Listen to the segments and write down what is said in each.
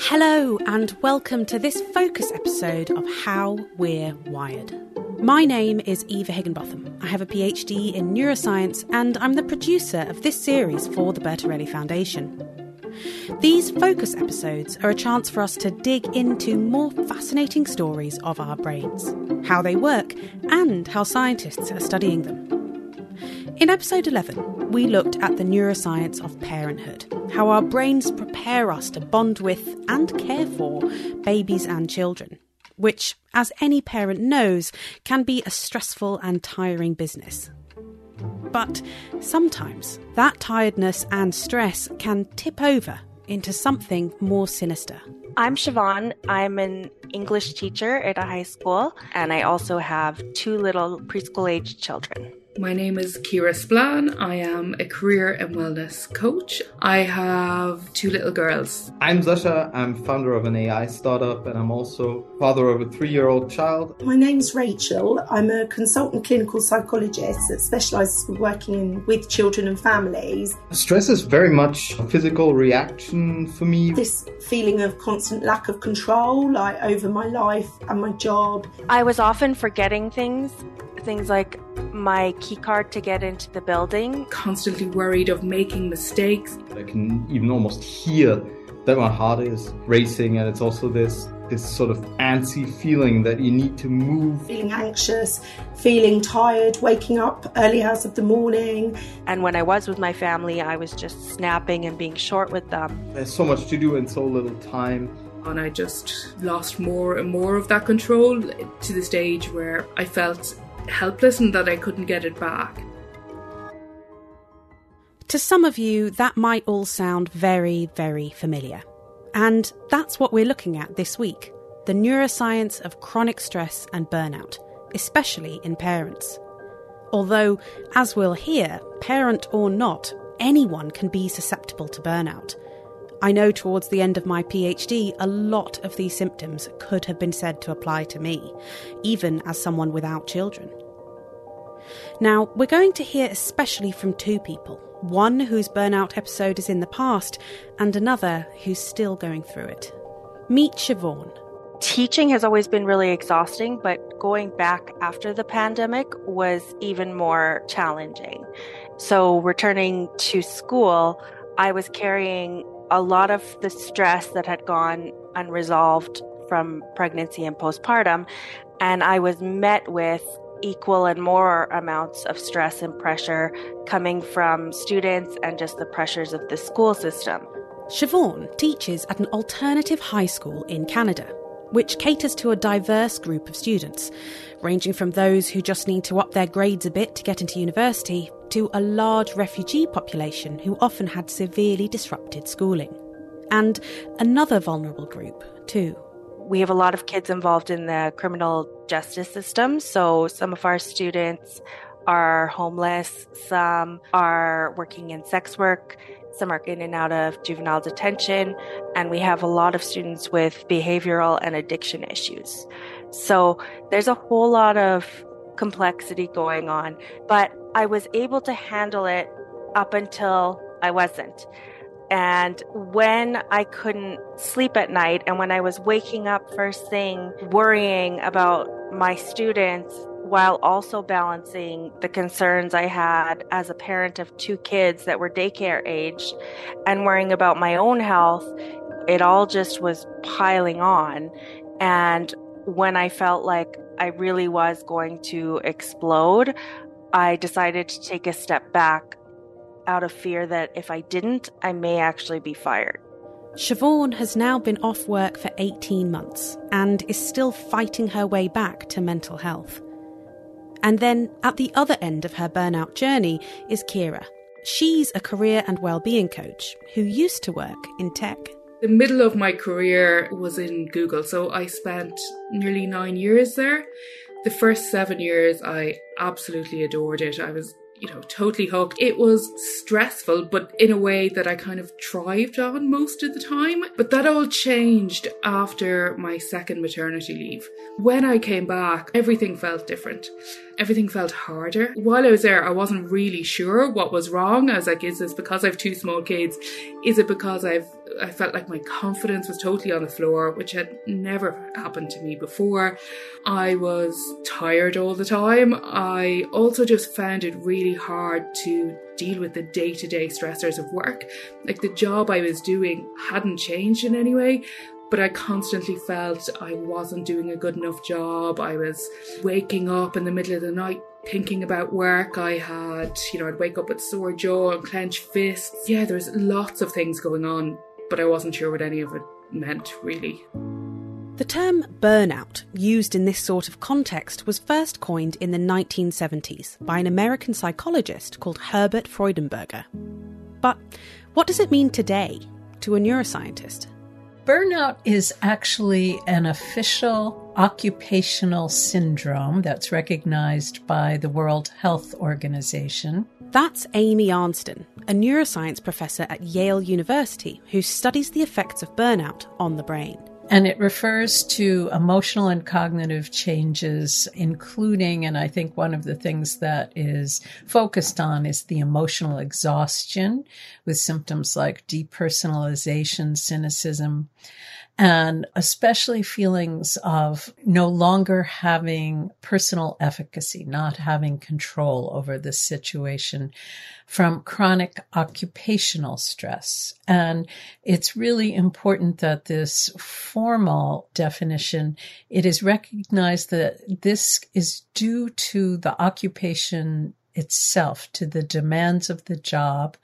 Hello, and welcome to this focus episode of How We're Wired. My name is Eva Higginbotham. I have a PhD in neuroscience, and I'm the producer of this series for the Bertarelli Foundation. These focus episodes are a chance for us to dig into more fascinating stories of our brains, how they work, and how scientists are studying them. In episode 11, we looked at the neuroscience of parenthood, how our brains prepare us to bond with and care for babies and children, which, as any parent knows, can be a stressful and tiring business. But sometimes that tiredness and stress can tip over into something more sinister. I'm Siobhan. I'm an English teacher at a high school, and I also have two little preschool age children. My name is Ciara Splan. I am a career and wellness coach. I have two little girls. I'm Sascha. I'm founder of an AI startup and I'm also father of a three year old child. My name's Rachel. I'm a consultant clinical psychologist that specialises working in, with children and families. Stress is very much a physical reaction for me. This feeling of constant lack of control, like over my life and my job. I was often forgetting things things like my key card to get into the building. Constantly worried of making mistakes. I can even almost hear that my heart is racing, and it's also this this sort of antsy feeling that you need to move. Feeling anxious, feeling tired, waking up early hours of the morning. And when I was with my family, I was just snapping and being short with them. There's so much to do in so little time. And I just lost more and more of that control to the stage where I felt helpless and that I couldn't get it back. To some of you, that might all sound very, very familiar. And that's what we're looking at this week the neuroscience of chronic stress and burnout, especially in parents. Although, as we'll hear, parent or not, anyone can be susceptible to burnout. I know towards the end of my PhD, a lot of these symptoms could have been said to apply to me, even as someone without children. Now, we're going to hear especially from two people one whose burnout episode is in the past, and another who's still going through it. Meet Siobhan. Teaching has always been really exhausting, but going back after the pandemic was even more challenging. So, returning to school, I was carrying a lot of the stress that had gone unresolved from pregnancy and postpartum, and I was met with equal and more amounts of stress and pressure coming from students and just the pressures of the school system. Siobhan teaches at an alternative high school in Canada, which caters to a diverse group of students, ranging from those who just need to up their grades a bit to get into university to a large refugee population who often had severely disrupted schooling. And another vulnerable group, too we have a lot of kids involved in the criminal justice system. So some of our students are homeless, some are working in sex work, some are in and out of juvenile detention, and we have a lot of students with behavioral and addiction issues. So there's a whole lot of complexity going on, but I was able to handle it up until I wasn't. And when I couldn't sleep at night and when I was waking up first thing worrying about my students while also balancing the concerns I had as a parent of two kids that were daycare aged and worrying about my own health, it all just was piling on. And when I felt like I really was going to explode, I decided to take a step back out of fear that if I didn't, I may actually be fired. Siobhan has now been off work for 18 months and is still fighting her way back to mental health. And then at the other end of her burnout journey is Ciara. She's a career and well-being coach who used to work in tech. The middle of my career was in Google, so I spent nearly 9 years there. The first 7 years I absolutely adored it. I was you know, totally hooked. It was stressful, but in a way that I kind of thrived on most of the time. But that all changed after my second maternity leave. When I came back, everything felt different. Everything felt harder. While I was there, I wasn't really sure what was wrong. I was like, is this because I have two small kids? Is it because I've I felt like my confidence was totally on the floor, which had never happened to me before. I was tired all the time. I also just found it really hard to deal with the day to day stressors of work. Like the job I was doing hadn't changed in any way, but I constantly felt I wasn't doing a good enough job. I was waking up in the middle of the night thinking about work. I had, you know, I'd wake up with sore jaw and clenched fists. Yeah, there's lots of things going on, but I wasn't sure what any of it meant really. The term burnout, used in this sort of context, was first coined in the 1970s by an American psychologist called Herbert Freudenberger. But what does it mean today to a neuroscientist? Burnout is actually an official occupational syndrome that's recognized by the World Health Organization. That's Amy Arnsten, a neuroscience professor at Yale University who studies the effects of burnout on the brain. And it refers to emotional and cognitive changes, including, and I think one of the things that is focused on is the emotional exhaustion with symptoms like depersonalization, cynicism, and especially feelings of no longer having personal efficacy, not having control over the situation from chronic occupational stress. And it's really important that this formal definition, it is recognized that this is due to the occupation itself, to the demands of the job,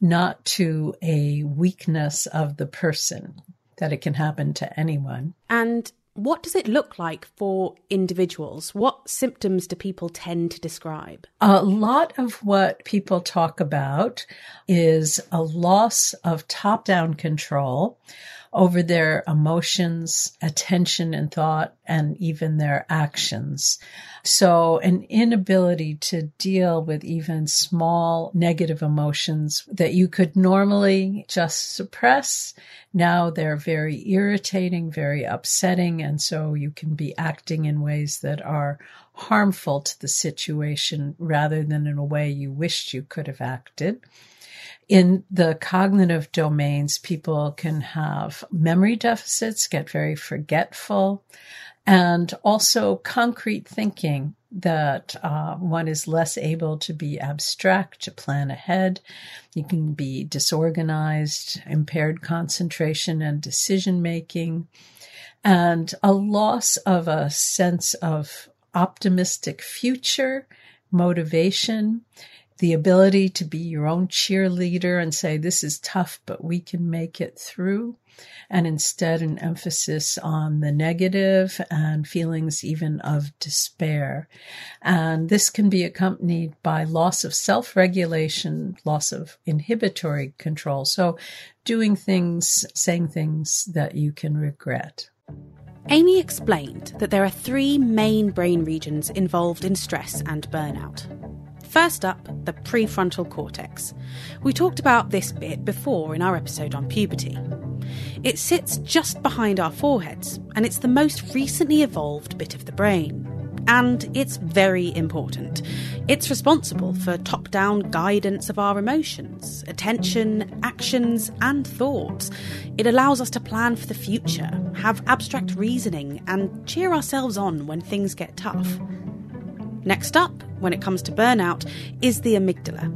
not to a weakness of the person that it can happen to anyone. And what does it look like for individuals? What symptoms do people tend to describe? A lot of what people talk about is a loss of top down control over their emotions, attention and thought, and even their actions. So an inability to deal with even small negative emotions that you could normally just suppress. Now they're very irritating, very upsetting. And so you can be acting in ways that are harmful to the situation rather than in a way you wished you could have acted. In the cognitive domains, people can have memory deficits, get very forgetful, and also concrete thinking that uh, one is less able to be abstract, to plan ahead. You can be disorganized, impaired concentration and decision making, and a loss of a sense of optimistic future, motivation, the ability to be your own cheerleader and say, this is tough, but we can make it through. And instead, an emphasis on the negative and feelings even of despair. And this can be accompanied by loss of self regulation, loss of inhibitory control. So, doing things, saying things that you can regret. Amy explained that there are three main brain regions involved in stress and burnout First up, the prefrontal cortex. We talked about this bit before in our episode on puberty. It sits just behind our foreheads, and it's the most recently evolved bit of the brain. And it's very important. It's responsible for top down guidance of our emotions, attention, actions, and thoughts. It allows us to plan for the future, have abstract reasoning, and cheer ourselves on when things get tough. Next up, when it comes to burnout, is the amygdala.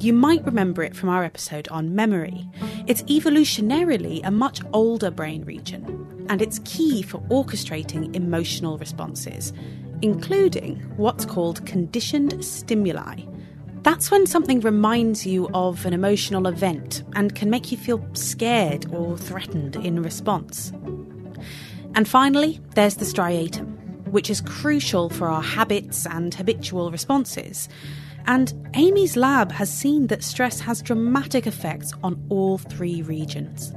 You might remember it from our episode on memory. It's evolutionarily a much older brain region, and it's key for orchestrating emotional responses, including what's called conditioned stimuli. That's when something reminds you of an emotional event and can make you feel scared or threatened in response. And finally, there's the striatum which is crucial for our habits and habitual responses. And Amy's lab has seen that stress has dramatic effects on all three regions.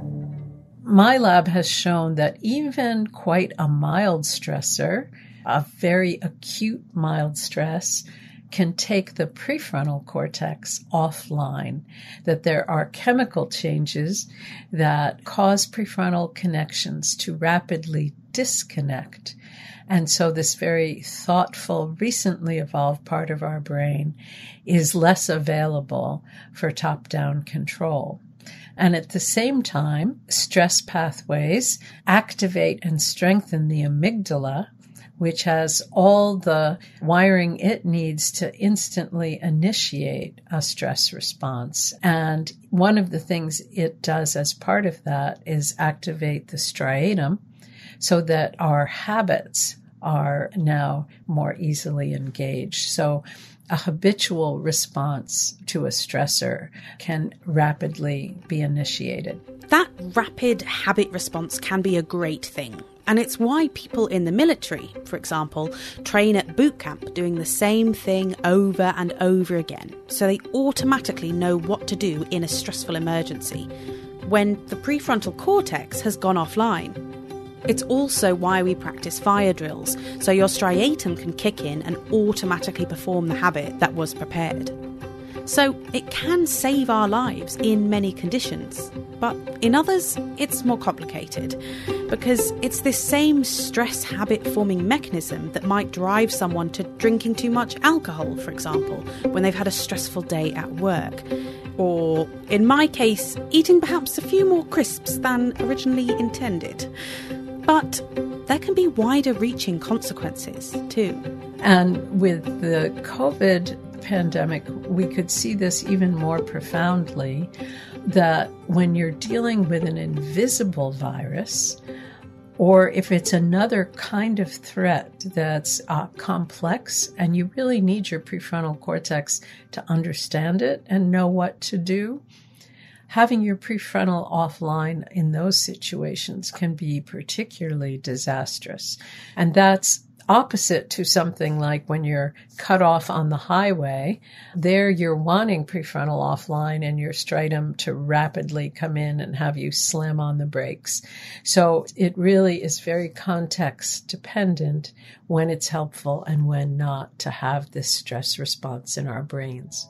My lab has shown that even quite a mild stressor, a very acute mild stress, can take the prefrontal cortex offline, that there are chemical changes that cause prefrontal connections to rapidly disconnect. And so this very thoughtful, recently evolved part of our brain is less available for top down control. And at the same time, stress pathways activate and strengthen the amygdala, which has all the wiring it needs to instantly initiate a stress response. And one of the things it does as part of that is activate the striatum so that our habits are now more easily engaged. So a habitual response to a stressor can rapidly be initiated. That rapid habit response can be a great thing. And it's why people in the military, for example, train at boot camp doing the same thing over and over again, so they automatically know what to do in a stressful emergency when the prefrontal cortex has gone offline. It's also why we practice fire drills, so your striatum can kick in and automatically perform the habit that was prepared. So it can save our lives in many conditions, but in others, it's more complicated because it's this same stress habit forming mechanism that might drive someone to drinking too much alcohol, for example, when they've had a stressful day at work. Or, in my case, eating perhaps a few more crisps than originally intended. But there can be wider reaching consequences too. And with the COVID pandemic, we could see this even more profoundly that when you're dealing with an invisible virus, or if it's another kind of threat that's uh, complex and you really need your prefrontal cortex to understand it and know what to do, having your prefrontal offline in those situations can be particularly disastrous. And that's opposite to something like when you're cut off on the highway. There you're wanting prefrontal offline and your striatum to rapidly come in and have you slam on the brakes. So it really is very context dependent when it's helpful and when not to have this stress response in our brains.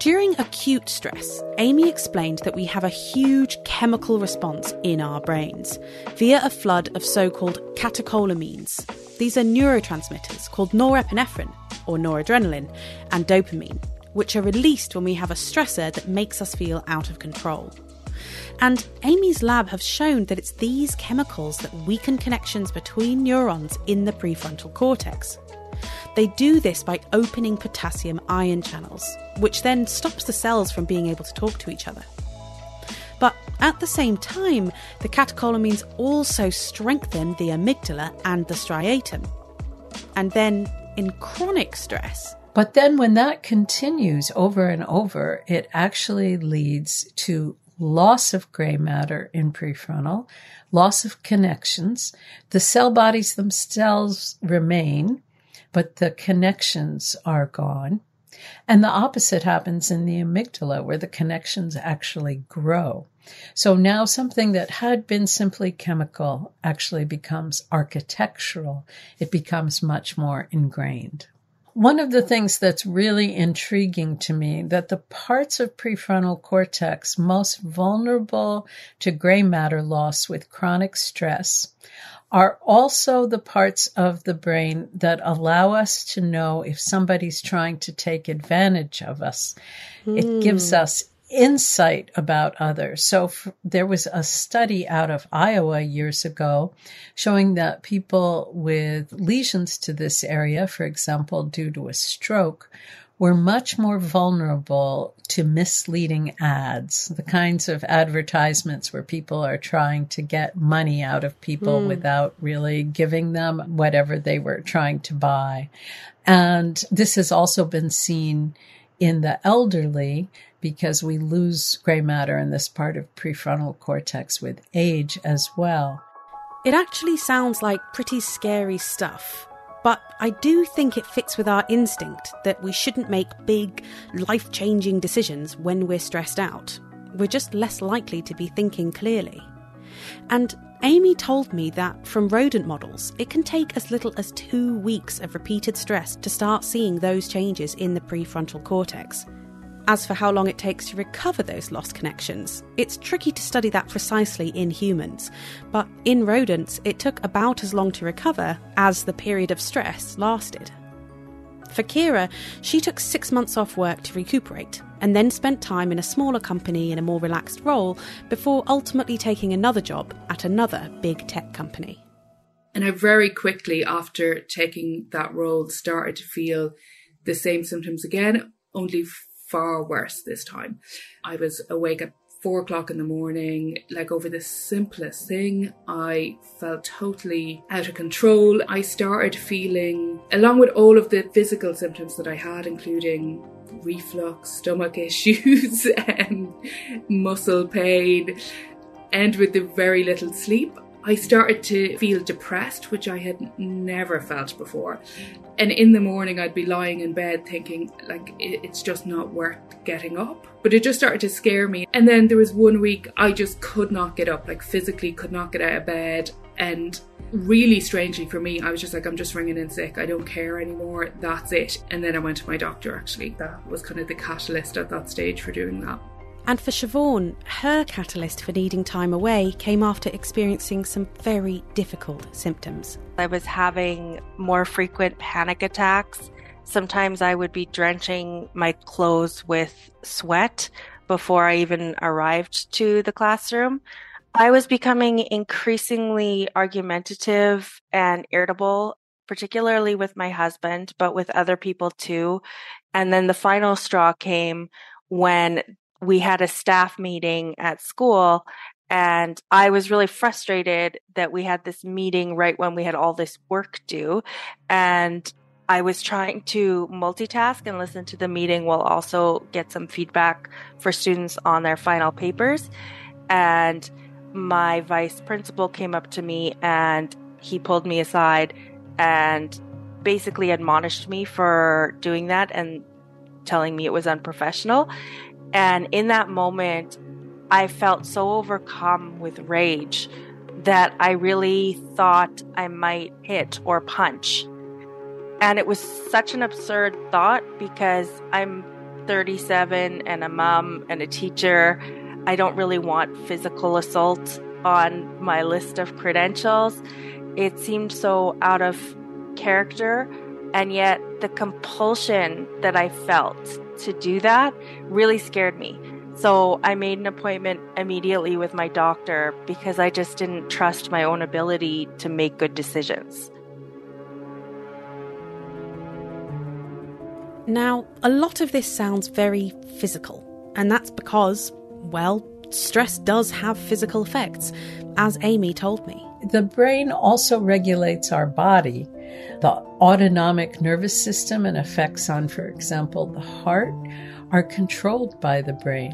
During acute stress, Amy explained that we have a huge chemical response in our brains via a flood of so called catecholamines. These are neurotransmitters called norepinephrine, or noradrenaline, and dopamine, which are released when we have a stressor that makes us feel out of control. And Amy's lab have shown that it's these chemicals that weaken connections between neurons in the prefrontal cortex. They do this by opening potassium ion channels, which then stops the cells from being able to talk to each other. But at the same time, the catecholamines also strengthen the amygdala and the striatum. And then, in chronic stress, but then when that continues over and over, it actually leads to loss of gray matter in prefrontal, loss of connections. The cell bodies themselves remain, but the connections are gone. And the opposite happens in the amygdala, where the connections actually grow. So now something that had been simply chemical actually becomes architectural. It becomes much more ingrained. One of the things that's really intriguing to me that the parts of prefrontal cortex most vulnerable to gray matter loss with chronic stress are also the parts of the brain that allow us to know if somebody's trying to take advantage of us. Mm. It gives hmm. us insight about others. So f- there was a study out of Iowa years ago showing that people with lesions to this area, for example, due to a stroke, were much more vulnerable to misleading ads, the kinds of advertisements where people are trying to get money out of people mm. without really giving them whatever they were trying to buy. And this has also been seen in the elderly because we lose gray matter in this part of prefrontal cortex with age as well. It actually sounds like pretty scary stuff. But I do think it fits with our instinct that we shouldn't make big, life changing decisions when we're stressed out. We're just less likely to be thinking clearly. And Amy told me that from rodent models, it can take as little as two weeks of repeated stress to start seeing those changes in the prefrontal cortex. As for how long it takes to recover those lost connections, it's tricky to study that precisely in humans, but in rodents, it took about as long to recover as the period of stress lasted. For Ciara, she took six months off work to recuperate and then spent time in a smaller company in a more relaxed role before ultimately taking another job at another big tech company. And I very quickly, after taking that role, started to feel the same symptoms again, only far worse this time. I was awake at four o'clock in the morning, like over the simplest thing. I felt totally out of control. I started feeling, along with all of the physical symptoms that I had, including reflux, stomach issues, and muscle pain, and with the very little sleep, I started to feel depressed, which I had never felt before. And in the morning, I'd be lying in bed thinking, like, it's just not worth getting up. But it just started to scare me. And then there was one week I just could not get up, like, physically could not get out of bed. And really strangely for me, I was just like, I'm just ringing in sick. I don't care anymore. That's it. And then I went to my doctor, actually. That was kind of the catalyst at that stage for doing that. And for Siobhan, her catalyst for needing time away came after experiencing some very difficult symptoms. I was having more frequent panic attacks. Sometimes I would be drenching my clothes with sweat before I even arrived to the classroom. I was becoming increasingly argumentative and irritable, particularly with my husband, but with other people too. And then the final straw came when we had a staff meeting at school and I was really frustrated that we had this meeting right when we had all this work due. And I was trying to multitask and listen to the meeting while also get some feedback for students on their final papers. And my vice principal came up to me and he pulled me aside and basically admonished me for doing that and telling me it was unprofessional. And in that moment, I felt so overcome with rage that I really thought I might hit or punch. And it was such an absurd thought because I'm 37 and a mom and a teacher. I don't really want physical assault on my list of credentials. It seemed so out of character. And yet, the compulsion that I felt to do that really scared me. So I made an appointment immediately with my doctor because I just didn't trust my own ability to make good decisions. Now, a lot of this sounds very physical, and that's because, well, stress does have physical effects, as Amy told me. The brain also regulates our body. The autonomic nervous system and effects on, for example, the heart are controlled by the brain.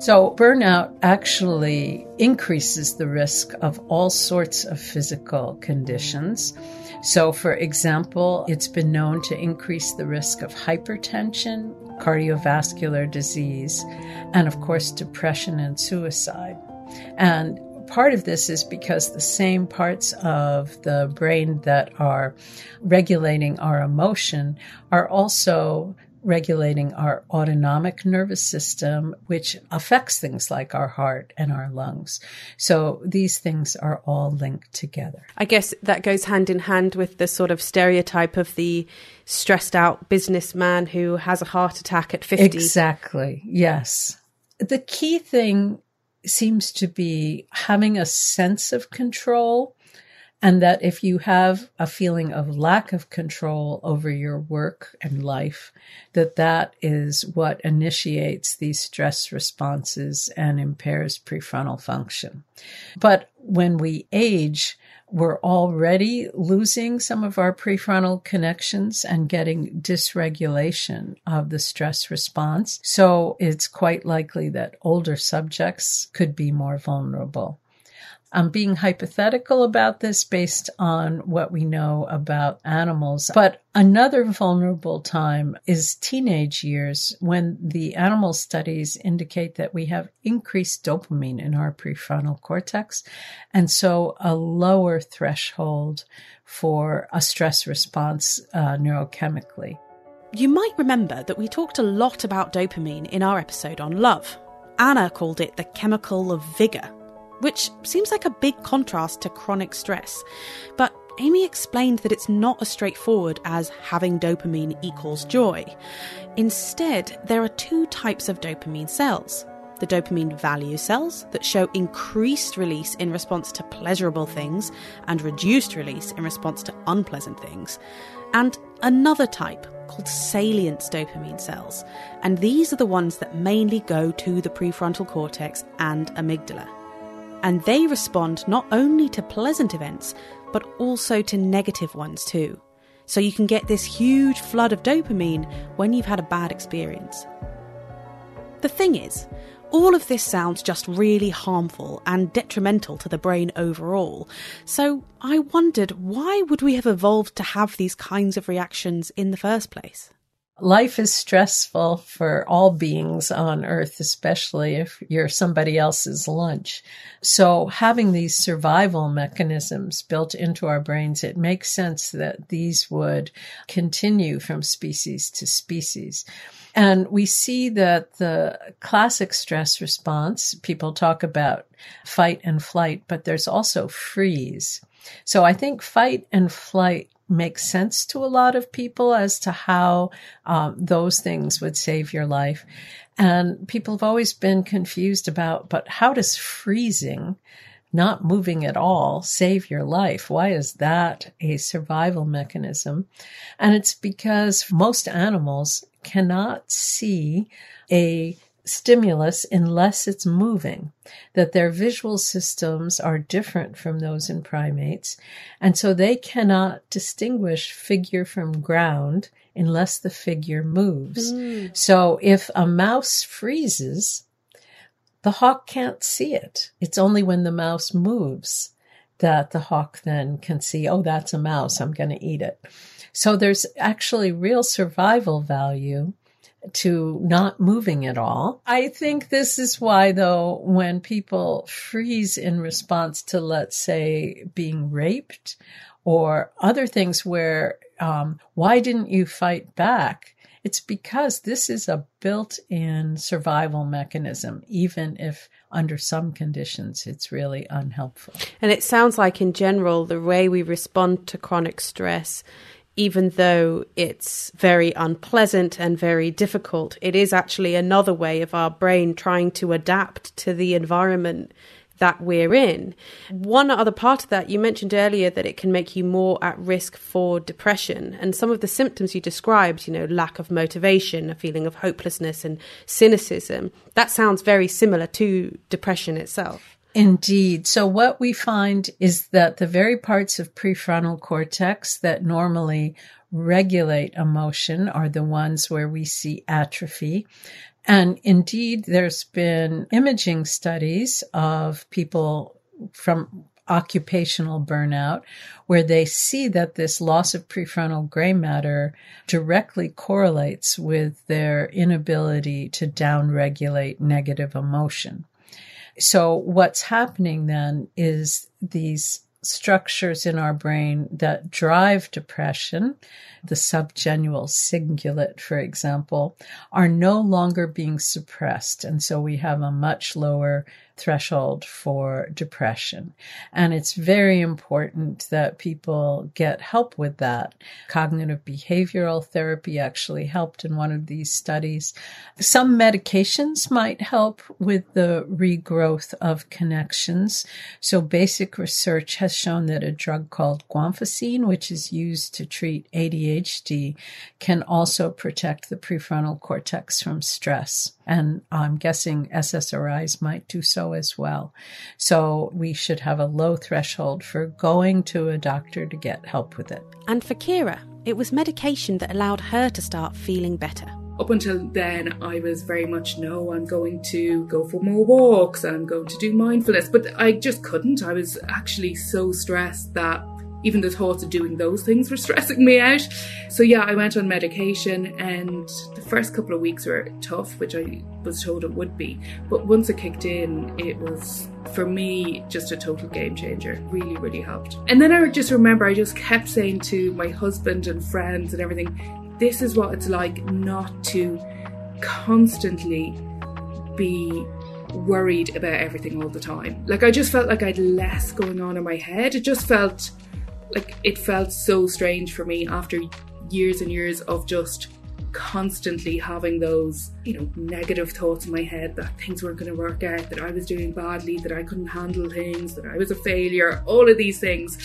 So burnout actually increases the risk of all sorts of physical conditions. So, for example, it's been known to increase the risk of hypertension, cardiovascular disease, and of course, depression and suicide. And part of this is because the same parts of the brain that are regulating our emotion are also regulating our autonomic nervous system, which affects things like our heart and our lungs. So these things are all linked together. I guess that goes hand in hand with the sort of stereotype of the stressed out businessman who has a heart attack at 50. Exactly. Yes. The key thing seems to be having a sense of control. And that if you have a feeling of lack of control over your work and life, that that is what initiates these stress responses and impairs prefrontal function. But when we age, we're already losing some of our prefrontal connections and getting dysregulation of the stress response. So it's quite likely that older subjects could be more vulnerable. I'm being hypothetical about this based on what we know about animals. But another vulnerable time is teenage years when the animal studies indicate that we have increased dopamine in our prefrontal cortex. And so a lower threshold for a stress response uh, neurochemically. You might remember that we talked a lot about dopamine in our episode on love. Anna called it the chemical of vigour which seems like a big contrast to chronic stress. But Amy explained that it's not as straightforward as having dopamine equals joy. Instead, there are two types of dopamine cells the dopamine value cells that show increased release in response to pleasurable things and reduced release in response to unpleasant things, and another type called salience dopamine cells. And these are the ones that mainly go to the prefrontal cortex and amygdala. And they respond not only to pleasant events, but also to negative ones too. So you can get this huge flood of dopamine when you've had a bad experience. The thing is, all of this sounds just really harmful and detrimental to the brain overall. So I wondered why would we have evolved to have these kinds of reactions in the first place? Life is stressful for all beings on earth, especially if you're somebody else's lunch. So having these survival mechanisms built into our brains, it makes sense that these would continue from species to species. And we see that the classic stress response, people talk about fight and flight, but there's also freeze. So I think fight and flight makes sense to a lot of people as to how um, those things would save your life. And people have always been confused about, but how does freezing not moving at all save your life. Why is that a survival mechanism? And it's because most animals cannot see a stimulus unless it's moving, that their visual systems are different from those in primates. And so they cannot distinguish figure from ground unless the figure moves. Mm. So if a mouse freezes, the hawk can't see it. It's only when the mouse moves that the hawk then can see, oh, that's a mouse. I'm going to eat it. So there's actually real survival value to not moving at all. I think this is why though, when people freeze in response to, let's say, being raped or other things where, um, why didn't you fight back? It's because this is a built in survival mechanism, even if under some conditions it's really unhelpful. And it sounds like, in general, the way we respond to chronic stress even though it's very unpleasant and very difficult, it is actually another way of our brain trying to adapt to the environment that we're in. One other part of that, you mentioned earlier that it can make you more at risk for depression. And some of the symptoms you described, you know, lack of motivation, a feeling of hopelessness and cynicism, that sounds very similar to depression itself. Indeed. So what we find is that the very parts of prefrontal cortex that normally regulate emotion are the ones where we see atrophy. And indeed, there's been imaging studies of people from occupational burnout where they see that this loss of prefrontal gray matter directly correlates with their inability to downregulate negative emotion. So what's happening then is these structures in our brain that drive depression, the subgenual cingulate, for example, are no longer being suppressed. And so we have a much lower threshold for depression. And it's very important that people get help with that. Cognitive behavioral therapy actually helped in one of these studies. Some medications might help with the regrowth of connections. So basic research has shown that a drug called guanfacine, which is used to treat ADHD, can also protect the prefrontal cortex from stress. And I'm guessing SSRIs might do so as well. So we should have a low threshold for going to a doctor to get help with it. And for Ciara, it was medication that allowed her to start feeling better. Up until then, I was very much no, I'm going to go for more walks, I'm going to do mindfulness, but I just couldn't. I was actually so stressed that even the thoughts of doing those things were stressing me out. So yeah, I went on medication and the first couple of weeks were tough, which I was told it would be. But once it kicked in, it was for me just a total game changer. Really, really helped. And then I just remember I just kept saying to my husband and friends and everything, this is what it's like not to constantly be worried about everything all the time. Like I just felt like I had less going on in my head. It just felt Like it felt so strange for me after years and years of just constantly having those, you know, negative thoughts in my head that things weren't going to work out, that I was doing badly, that I couldn't handle things, that I was a failure, all of these things.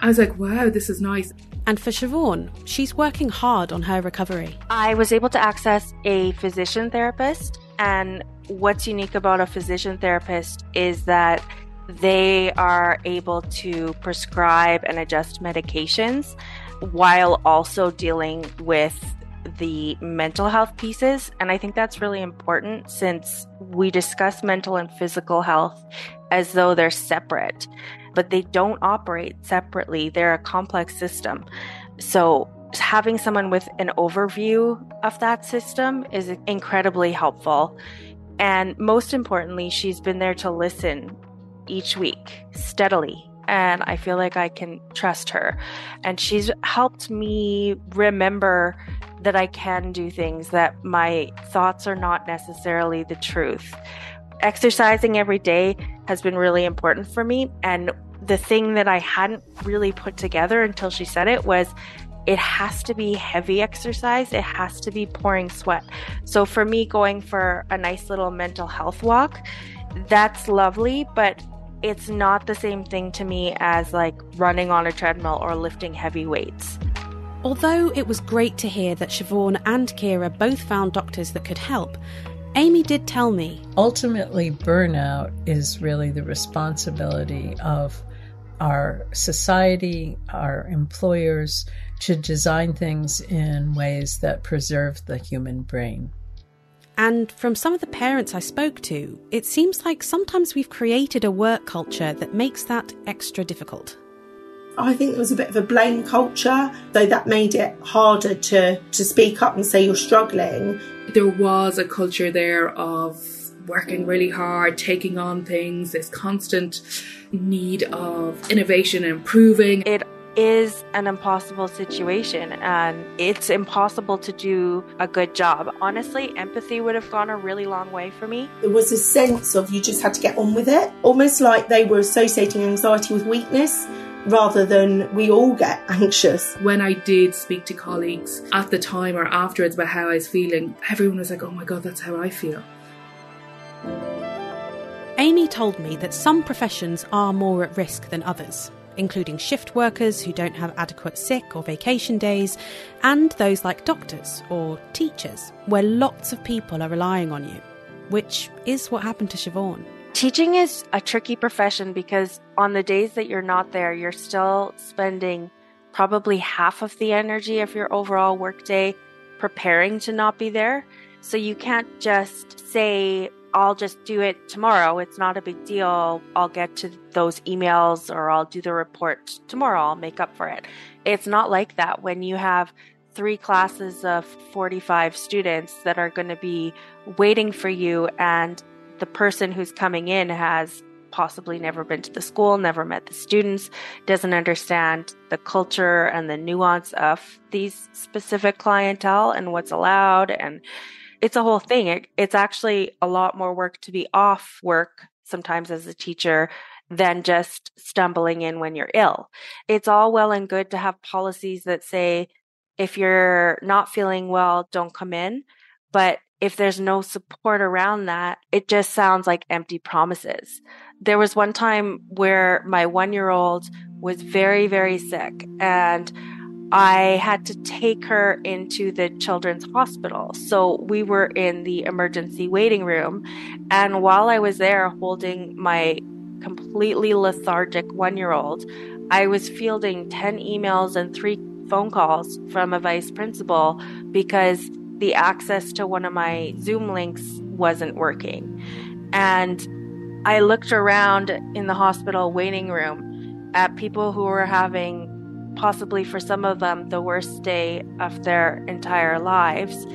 I was like, wow, this is nice. And for Siobhan, she's working hard on her recovery. I was able to access a physician therapist. And what's unique about a physician therapist is that they are able to prescribe and adjust medications while also dealing with the mental health pieces. And I think that's really important since we discuss mental and physical health as though they're separate, but they don't operate separately. They're a complex system. So having someone with an overview of that system is incredibly helpful. And most importantly, she's been there to listen each week steadily. And I feel like I can trust her. And she's helped me remember that I can do things, that my thoughts are not necessarily the truth. Exercising every day has been really important for me. And the thing that I hadn't really put together until she said it was it has to be heavy exercise, it has to be pouring sweat. So for me, going for a nice little mental health walk, that's lovely, but it's not the same thing to me as like running on a treadmill or lifting heavy weights. Although it was great to hear that Siobhan and Ciara both found doctors that could help, Amy did tell me. Ultimately, burnout is really the responsibility of our society, our employers, to design things in ways that preserve the human brain. And from some of the parents I spoke to, it seems like sometimes we've created a work culture that makes that extra difficult. I think there was a bit of a blame culture, though that made it harder to, to speak up and say you're struggling. There was a culture there of working really hard, taking on things, this constant need of innovation and improving. It is an impossible situation and it's impossible to do a good job. Honestly, empathy would have gone a really long way for me. There was a sense of you just had to get on with it, almost like they were associating anxiety with weakness rather than we all get anxious. When I did speak to colleagues at the time or afterwards about how I was feeling, everyone was like, oh my God, that's how I feel. Amy told me that some professions are more at risk than others, including shift workers who don't have adequate sick or vacation days, and those like doctors or teachers, where lots of people are relying on you, which is what happened to Siobhan. Teaching is a tricky profession because on the days that you're not there, you're still spending probably half of the energy of your overall workday preparing to not be there. So you can't just say, I'll just do it tomorrow. It's not a big deal. I'll get to those emails or I'll do the report tomorrow. I'll make up for it. It's not like that when you have three classes of 45 students that are going to be waiting for you and the person who's coming in has possibly never been to the school, never met the students, doesn't understand the culture and the nuance of these specific clientele and what's allowed. And it's a whole thing. It, it's actually a lot more work to be off work sometimes as a teacher than just stumbling in when you're ill. It's all well and good to have policies that say, if you're not feeling well, don't come in. But if there's no support around that, it just sounds like empty promises. There was one time where my one year old was very, very sick and I had to take her into the children's hospital. So we were in the emergency waiting room. And while I was there holding my completely lethargic one year old, I was fielding 10 emails and three phone calls from a vice principal because the access to one of my Zoom links wasn't working. And I looked around in the hospital waiting room at people who were having, possibly for some of them, the worst day of their entire lives.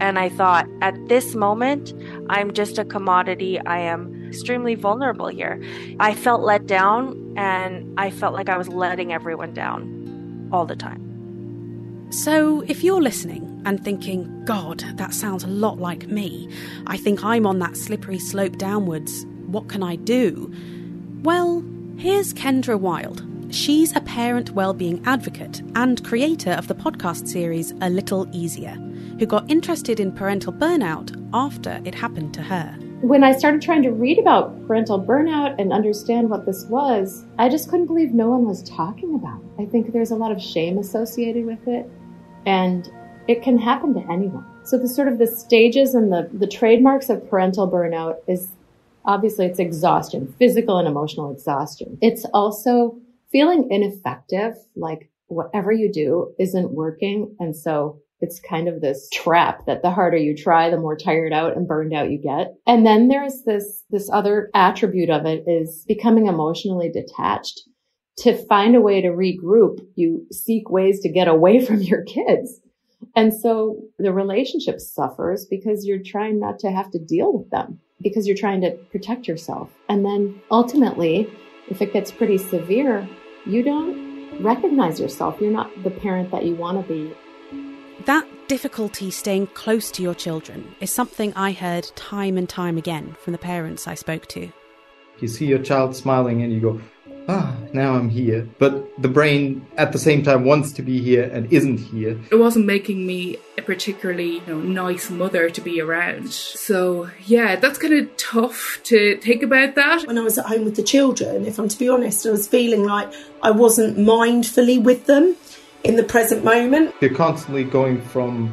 And I thought, at this moment, I'm just a commodity. I am extremely vulnerable here. I felt let down and I felt like I was letting everyone down all the time. So, if you're listening and thinking, God, that sounds a lot like me, I think I'm on that slippery slope downwards, what can I do? Well, here's Kendra Wilde, She's a parent well-being advocate and creator of the podcast series A Little Easier, who got interested in parental burnout after it happened to her. When I started trying to read about parental burnout and understand what this was, I just couldn't believe no one was talking about it. I think there's a lot of shame associated with it, and it can happen to anyone. So the sort of the stages and the, the trademarks of parental burnout is obviously it's exhaustion, physical and emotional exhaustion. It's also feeling ineffective, like whatever you do isn't working. And so it's kind of this trap that the harder you try, the more tired out and burned out you get. And then there's this, this other attribute of it is becoming emotionally detached. To find a way to regroup, you seek ways to get away from your kids. And so the relationship suffers because you're trying not to have to deal with them because you're trying to protect yourself. And then ultimately, if it gets pretty severe, you don't recognize yourself. You're not the parent that you want to be. That difficulty staying close to your children is something I heard time and time again from the parents I spoke to. You see your child smiling and you go, ah, now I'm here. But the brain at the same time wants to be here and isn't here. It wasn't making me a particularly you know, nice mother to be around. So, yeah, that's kind of tough to think about that. When I was at home with the children, if I'm to be honest, I was feeling like I wasn't mindfully with them in the present moment. You're constantly going from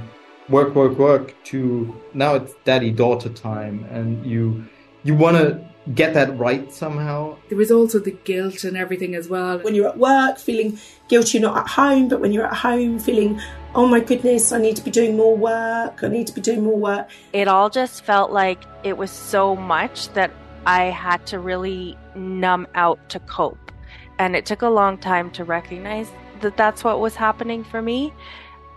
work, work, work to now it's daddy daughter time and you you want to get that right somehow. There was also the guilt and everything as well. When you're at work, feeling guilty you're not at home, but when you're at home, feeling, oh my goodness, I need to be doing more work, I need to be doing more work. It all just felt like it was so much that I had to really numb out to cope. And it took a long time to recognize that that's what was happening for me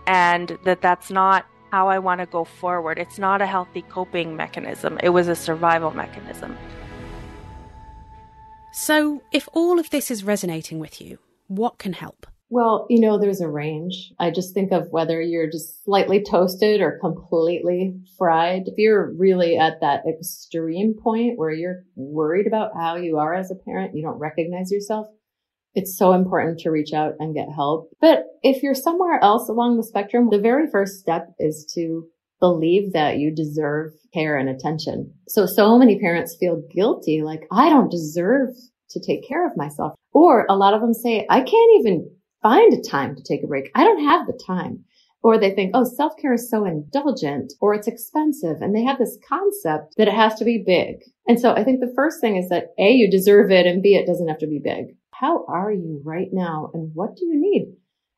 and that that's not how I want to go forward. It's not a healthy coping mechanism, it was a survival mechanism. So, if all of this is resonating with you, what can help? Well, you know, there's a range. I just think of whether you're just slightly toasted or completely fried. If you're really at that extreme point where you're worried about how you are as a parent, you don't recognize yourself, it's so important to reach out and get help. But if you're somewhere else along the spectrum, the very first step is to believe that you deserve care and attention. So, so many parents feel guilty, like, I don't deserve to take care of myself. Or a lot of them say, I can't even find a time to take a break. I don't have the time. Or they think, oh, self-care is so indulgent or it's expensive. And they have this concept that it has to be big. And so I think the first thing is that A, you deserve it and B, it doesn't have to be big. How are you right now? And what do you need?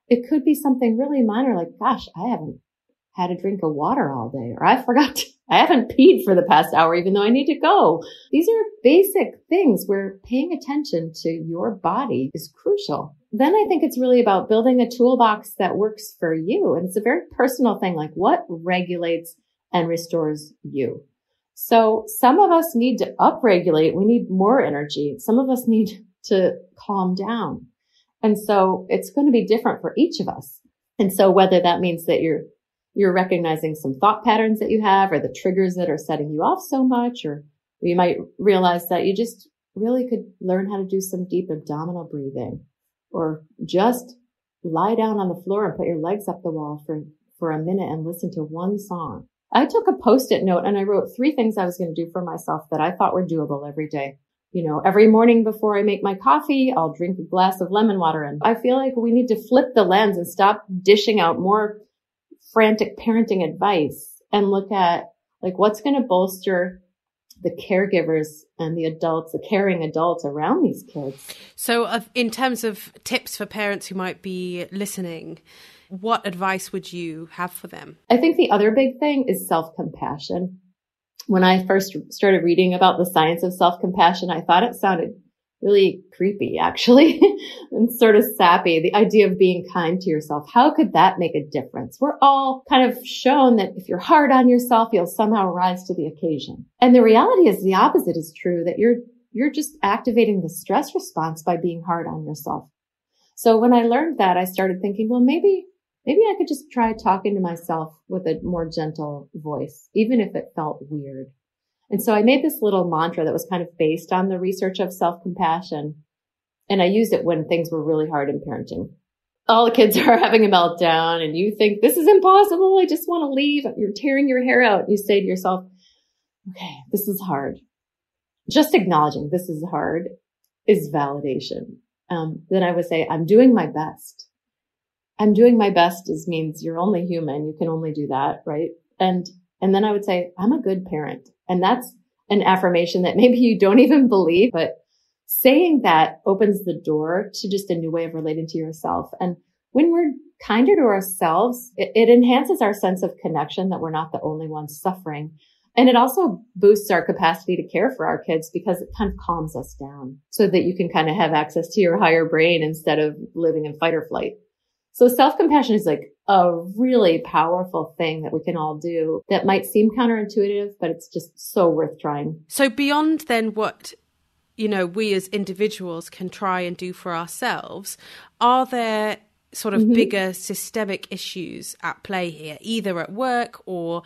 It could be something really minor like, gosh, I haven't had a drink of water all day, or I forgot, to, I haven't peed for the past hour, even though I need to go. These are basic things where paying attention to your body is crucial. Then I think it's really about building a toolbox that works for you. And it's a very personal thing, like what regulates and restores you. So some of us need to upregulate. We need more energy. Some of us need to calm down. And so it's going to be different for each of us. And so whether that means that you're you're recognizing some thought patterns that you have or the triggers that are setting you off so much, or you might realize that you just really could learn how to do some deep abdominal breathing or just lie down on the floor and put your legs up the wall for, for a minute and listen to one song. I took a post-it note and I wrote three things I was going to do for myself that I thought were doable every day. You know, every morning before I make my coffee, I'll drink a glass of lemon water. And I feel like we need to flip the lens and stop dishing out more frantic parenting advice and look at like what's going to bolster the caregivers and the adults, the caring adults around these kids. So, uh, in terms of tips for parents who might be listening, what advice would you have for them? I think the other big thing is self compassion. When I first started reading about the science of self compassion, I thought it sounded really creepy, actually, and sort of sappy. The idea of being kind to yourself. How could that make a difference? We're all kind of shown that if you're hard on yourself, you'll somehow rise to the occasion. And the reality is the opposite is true, that you're, you're just activating the stress response by being hard on yourself. So when I learned that, I started thinking, well, maybe, maybe I could just try talking to myself with a more gentle voice, even if it felt weird. And so I made this little mantra that was kind of based on the research of self-compassion. And I used it when things were really hard in parenting. All the kids are having a meltdown and you think this is impossible. I just want to leave. You're tearing your hair out. You say to yourself, okay, this is hard. Just acknowledging this is hard is validation. Um, then I would say, I'm doing my best. I'm doing my best is means you're only human. You can only do that, right? And, and then I would say, I'm a good parent. And that's an affirmation that maybe you don't even believe, but saying that opens the door to just a new way of relating to yourself. And when we're kinder to ourselves, it, it enhances our sense of connection that we're not the only ones suffering. And it also boosts our capacity to care for our kids because it kind of calms us down so that you can kind of have access to your higher brain instead of living in fight or flight. So self compassion is like a really powerful thing that we can all do that might seem counterintuitive, but it's just so worth trying. So beyond then what you know we as individuals can try and do for ourselves, are there sort of mm-hmm. bigger systemic issues at play here, either at work or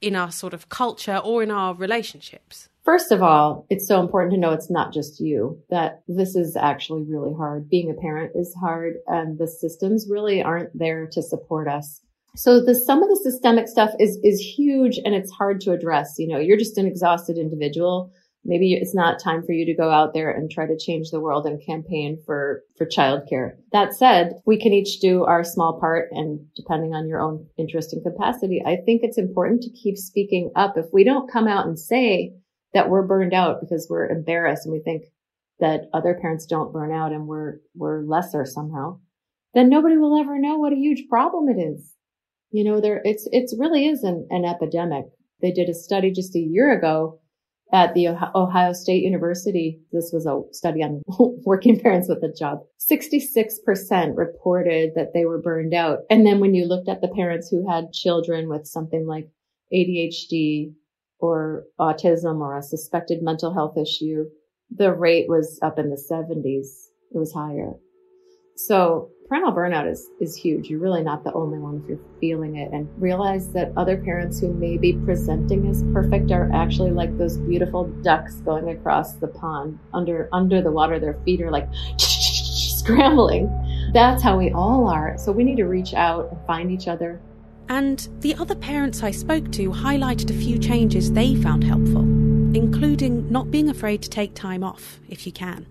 in our sort of culture or in our relationships? First of all, it's so important to know it's not just you, that this is actually really hard. Being a parent is hard and the systems really aren't there to support us. So the some of the systemic stuff is is huge and it's hard to address. You know, you're just an exhausted individual. Maybe it's not time for you to go out there and try to change the world and campaign for for childcare. That said, we can each do our small part and depending on your own interest and capacity, I think it's important to keep speaking up. If we don't come out and say that we're burned out because we're embarrassed and we think that other parents don't burn out and we're, we're lesser somehow, then nobody will ever know what a huge problem it is. You know, there, it's, it's really is an, an epidemic. They did a study just a year ago at the Ohio State University. This was a study on working parents with a job. 66% reported that they were burned out. And then when you looked at the parents who had children with something like ADHD, or autism or a suspected mental health issue, the rate was up in the 70s. It was higher. So parental burnout is, is huge. You're really not the only one if you're feeling it and realize that other parents who may be presenting as perfect are actually like those beautiful ducks going across the pond under, under the water. Their feet are like scrambling. That's how we all are. So we need to reach out and find each other and the other parents I spoke to highlighted a few changes they found helpful, including not being afraid to take time off if you can.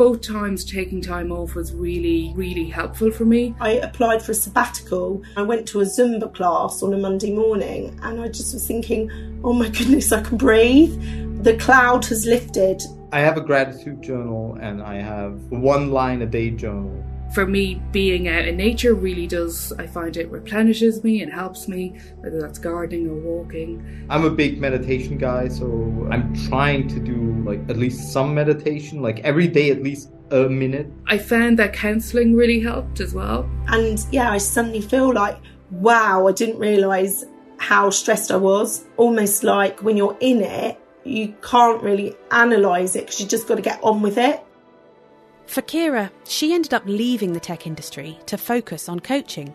Both times taking time off was really, really helpful for me. I applied for a sabbatical. I went to a Zumba class on a Monday morning and I just was thinking, oh my goodness, I can breathe. The cloud has lifted. I have a gratitude journal and I have one line a day journal for me, being out in nature really does, I find it replenishes me and helps me, whether that's gardening or walking. I'm a big meditation guy, so I'm trying to do like at least some meditation, like every day at least a minute. I found that counseling really helped as well. And yeah, I suddenly feel like, wow, I didn't realize how stressed I was. Almost like when you're in it, you can't really analyze it because you just got to get on with it. For Ciara, she ended up leaving the tech industry to focus on coaching.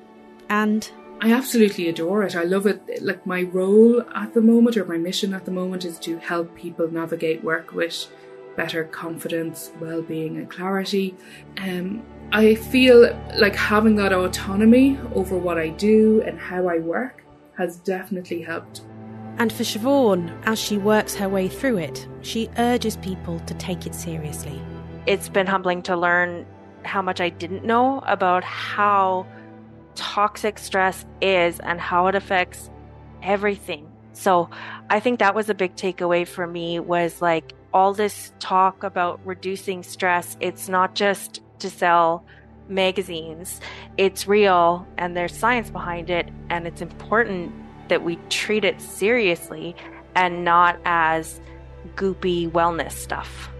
And I absolutely adore it. I love it. Like my role at the moment, or my mission at the moment, is to help people navigate work with better confidence, well being, and clarity. Um, I feel like having that autonomy over what I do and how I work has definitely helped. And for Siobhan, as she works her way through it, she urges people to take it seriously it's been humbling to learn how much I didn't know about how toxic stress is and how it affects everything. So I think that was a big takeaway for me was like all this talk about reducing stress. It's not just to sell magazines. It's real and there's science behind it and it's important that we treat it seriously and not as goopy wellness stuff.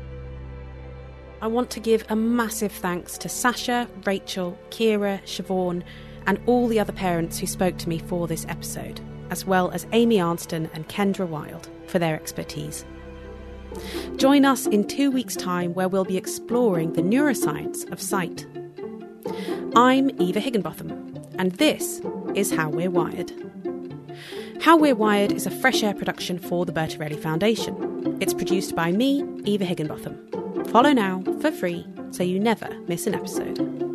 I want to give a massive thanks to Sascha, Rachel, Ciara, Siobhan, and all the other parents who spoke to me for this episode, as well as Amy Arnsten and Kendra Wilde for their expertise. Join us in two weeks' time where we'll be exploring the neuroscience of sight. I'm Eva Higginbotham, and this is How We're Wired. How We're Wired is a fresh air production for the Bertarelli Foundation. It's produced by me, Eva Higginbotham. Follow now for free so you never miss an episode.